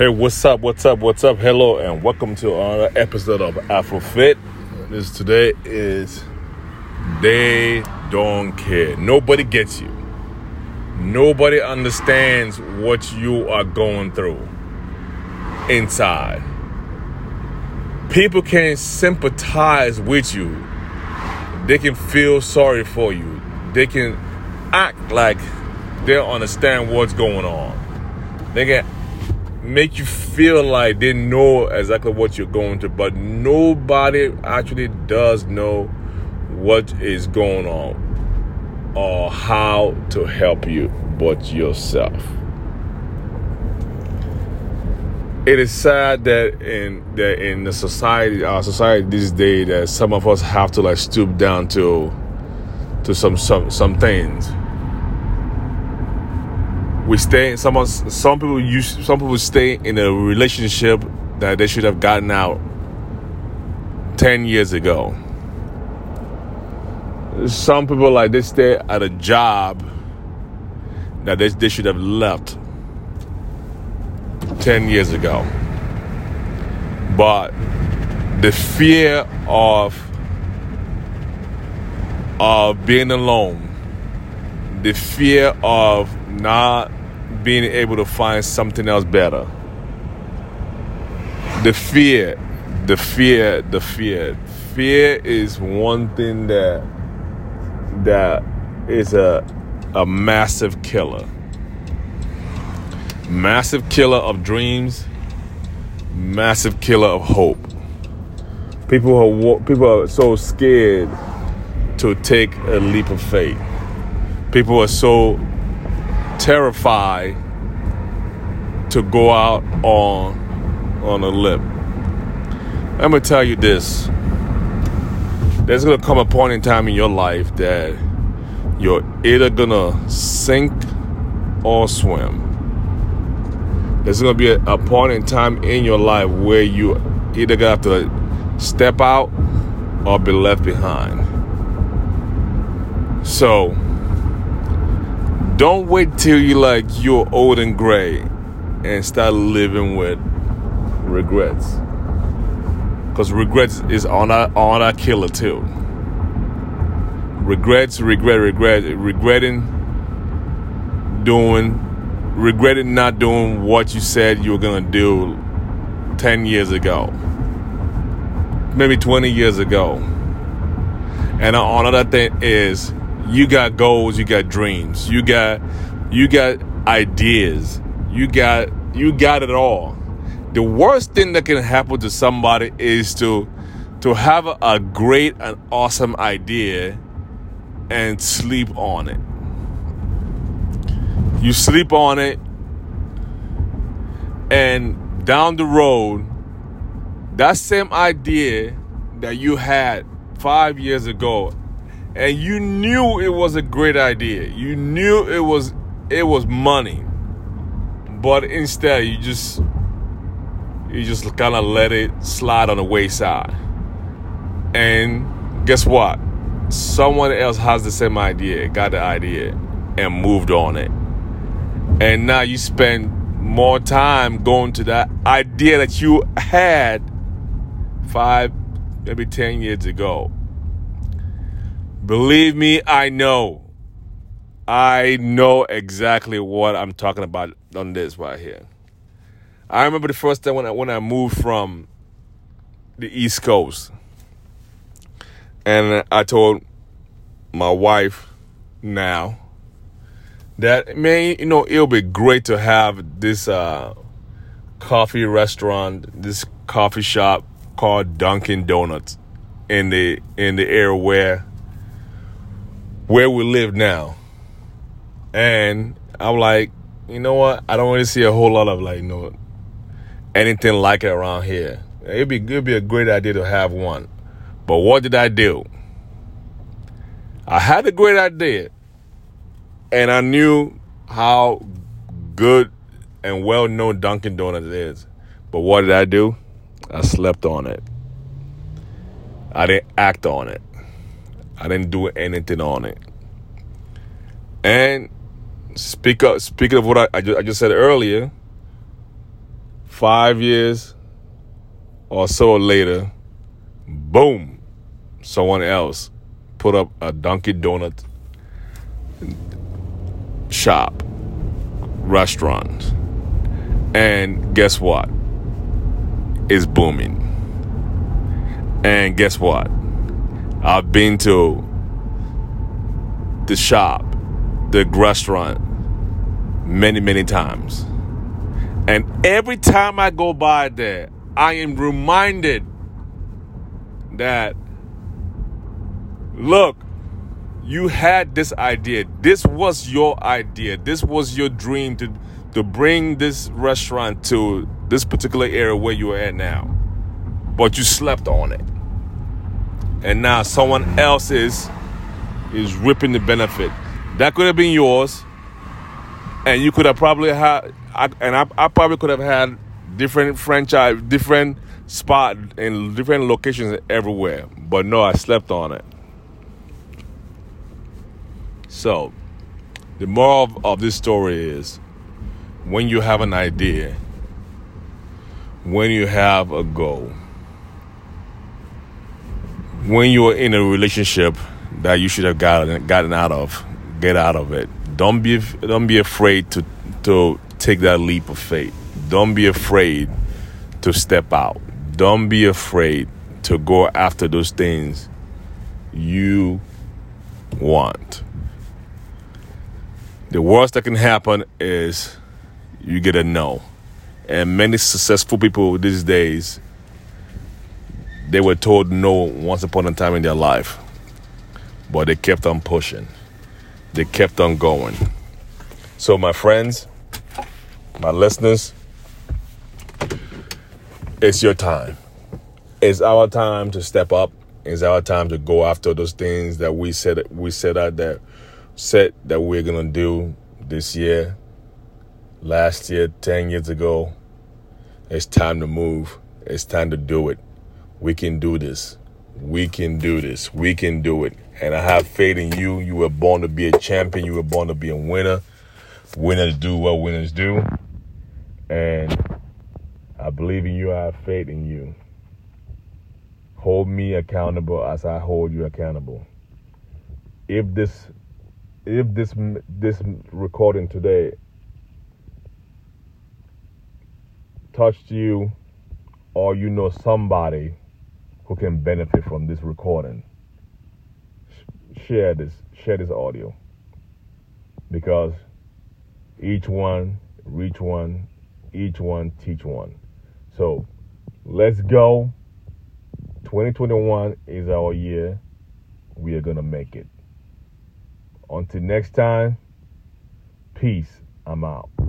Hey, what's up? What's up? What's up? Hello, and welcome to another episode of AfroFit. This today is They Don't Care. Nobody gets you. Nobody understands what you are going through inside. People can sympathize with you. They can feel sorry for you. They can act like they understand what's going on. They can make you feel like they know exactly what you're going through, but nobody actually does know what is going on or how to help you but yourself. It is sad that in that in the society, our society these days, that some of us have to like stoop down to to some some some things we stay some some people use some people stay in a relationship that they should have gotten out 10 years ago. Some people like they stay at a job that they, they should have left 10 years ago. But the fear of of being alone the fear of not being able to find something else better. The fear, the fear, the fear. Fear is one thing that that is a a massive killer. Massive killer of dreams, massive killer of hope. People are people are so scared to take a leap of faith. People are so terrified to go out on on a limb. I'm gonna tell you this. There's gonna come a point in time in your life that you're either gonna sink or swim. There's gonna be a, a point in time in your life where you either gonna have to step out or be left behind. So don't wait till you like you're old and gray and start living with regrets. Because regrets is on our on our killer too. Regrets, regret, regret, regretting doing regretting not doing what you said you were gonna do 10 years ago. Maybe 20 years ago. And another thing is you got goals, you got dreams, you got you got ideas, you got you got it all. The worst thing that can happen to somebody is to to have a, great and awesome idea and sleep on it. You sleep on it and down the road that same idea that you had 5 years ago and you knew it was a great idea. You knew it was it was money. But instead you just you just kind of let it slide on the wayside. And guess what? Someone else has the same idea, got the idea and moved on it. And now you spend more time going to that idea that you had 5 maybe 10 years ago Believe me, I know. I know exactly what I'm talking about on this right here. I remember the first time when I when I moved from the East Coast, and I told my wife now that man, you know, it'll be great to have this uh, coffee restaurant, this coffee shop called Dunkin' Donuts in the in the area where where we live now. And I'm like, you know what? I don't really see a whole lot of like, you know, anything like it around here. It'd be it'd be a great idea to have one. But what did I do? I had a great idea. And I knew how good and well known Dunkin' Donuts is. But what did I do? I slept on it. I didn't act on it. I didn't do anything on it. And speak up, speaking of what I, I, just, I just said earlier, five years or so later, boom, someone else put up a Dunkin' Donut shop, restaurant. And guess what? It's booming. And guess what? I've been to the shop, the restaurant, many, many times. And every time I go by there, I am reminded that, look, you had this idea. This was your idea. This was your dream to, to bring this restaurant to this particular area where you are at now. But you slept on it. And now someone else is is ripping the benefit. That could have been yours. And you could have probably had I, and I, I probably could have had different franchise, different spot in different locations everywhere. But no, I slept on it. So, the moral of, of this story is when you have an idea, when you have a goal, when you're in a relationship that you should have gotten gotten out of, get out of it. Don't be don't be afraid to to take that leap of faith. Don't be afraid to step out. Don't be afraid to go after those things you want. The worst that can happen is you get a no. And many successful people these days, they were told no once upon a time in their life, but they kept on pushing, they kept on going. So, my friends, my listeners, it's your time. It's our time to step up. It's our time to go after those things that we said we set out that set that we're gonna do this year, last year, ten years ago. It's time to move. It's time to do it. We can do this. We can do this. We can do it. And I have faith in you. You were born to be a champion. You were born to be a winner. Winners do what winners do. And I believe in you. I have faith in you. Hold me accountable as I hold you accountable. If this if this this recording today touched you or you know somebody who can benefit from this recording share this share this audio because each one reach one each one teach one. So let's go. 2021 is our year. We are going to make it. Until next time, peace. I'm out.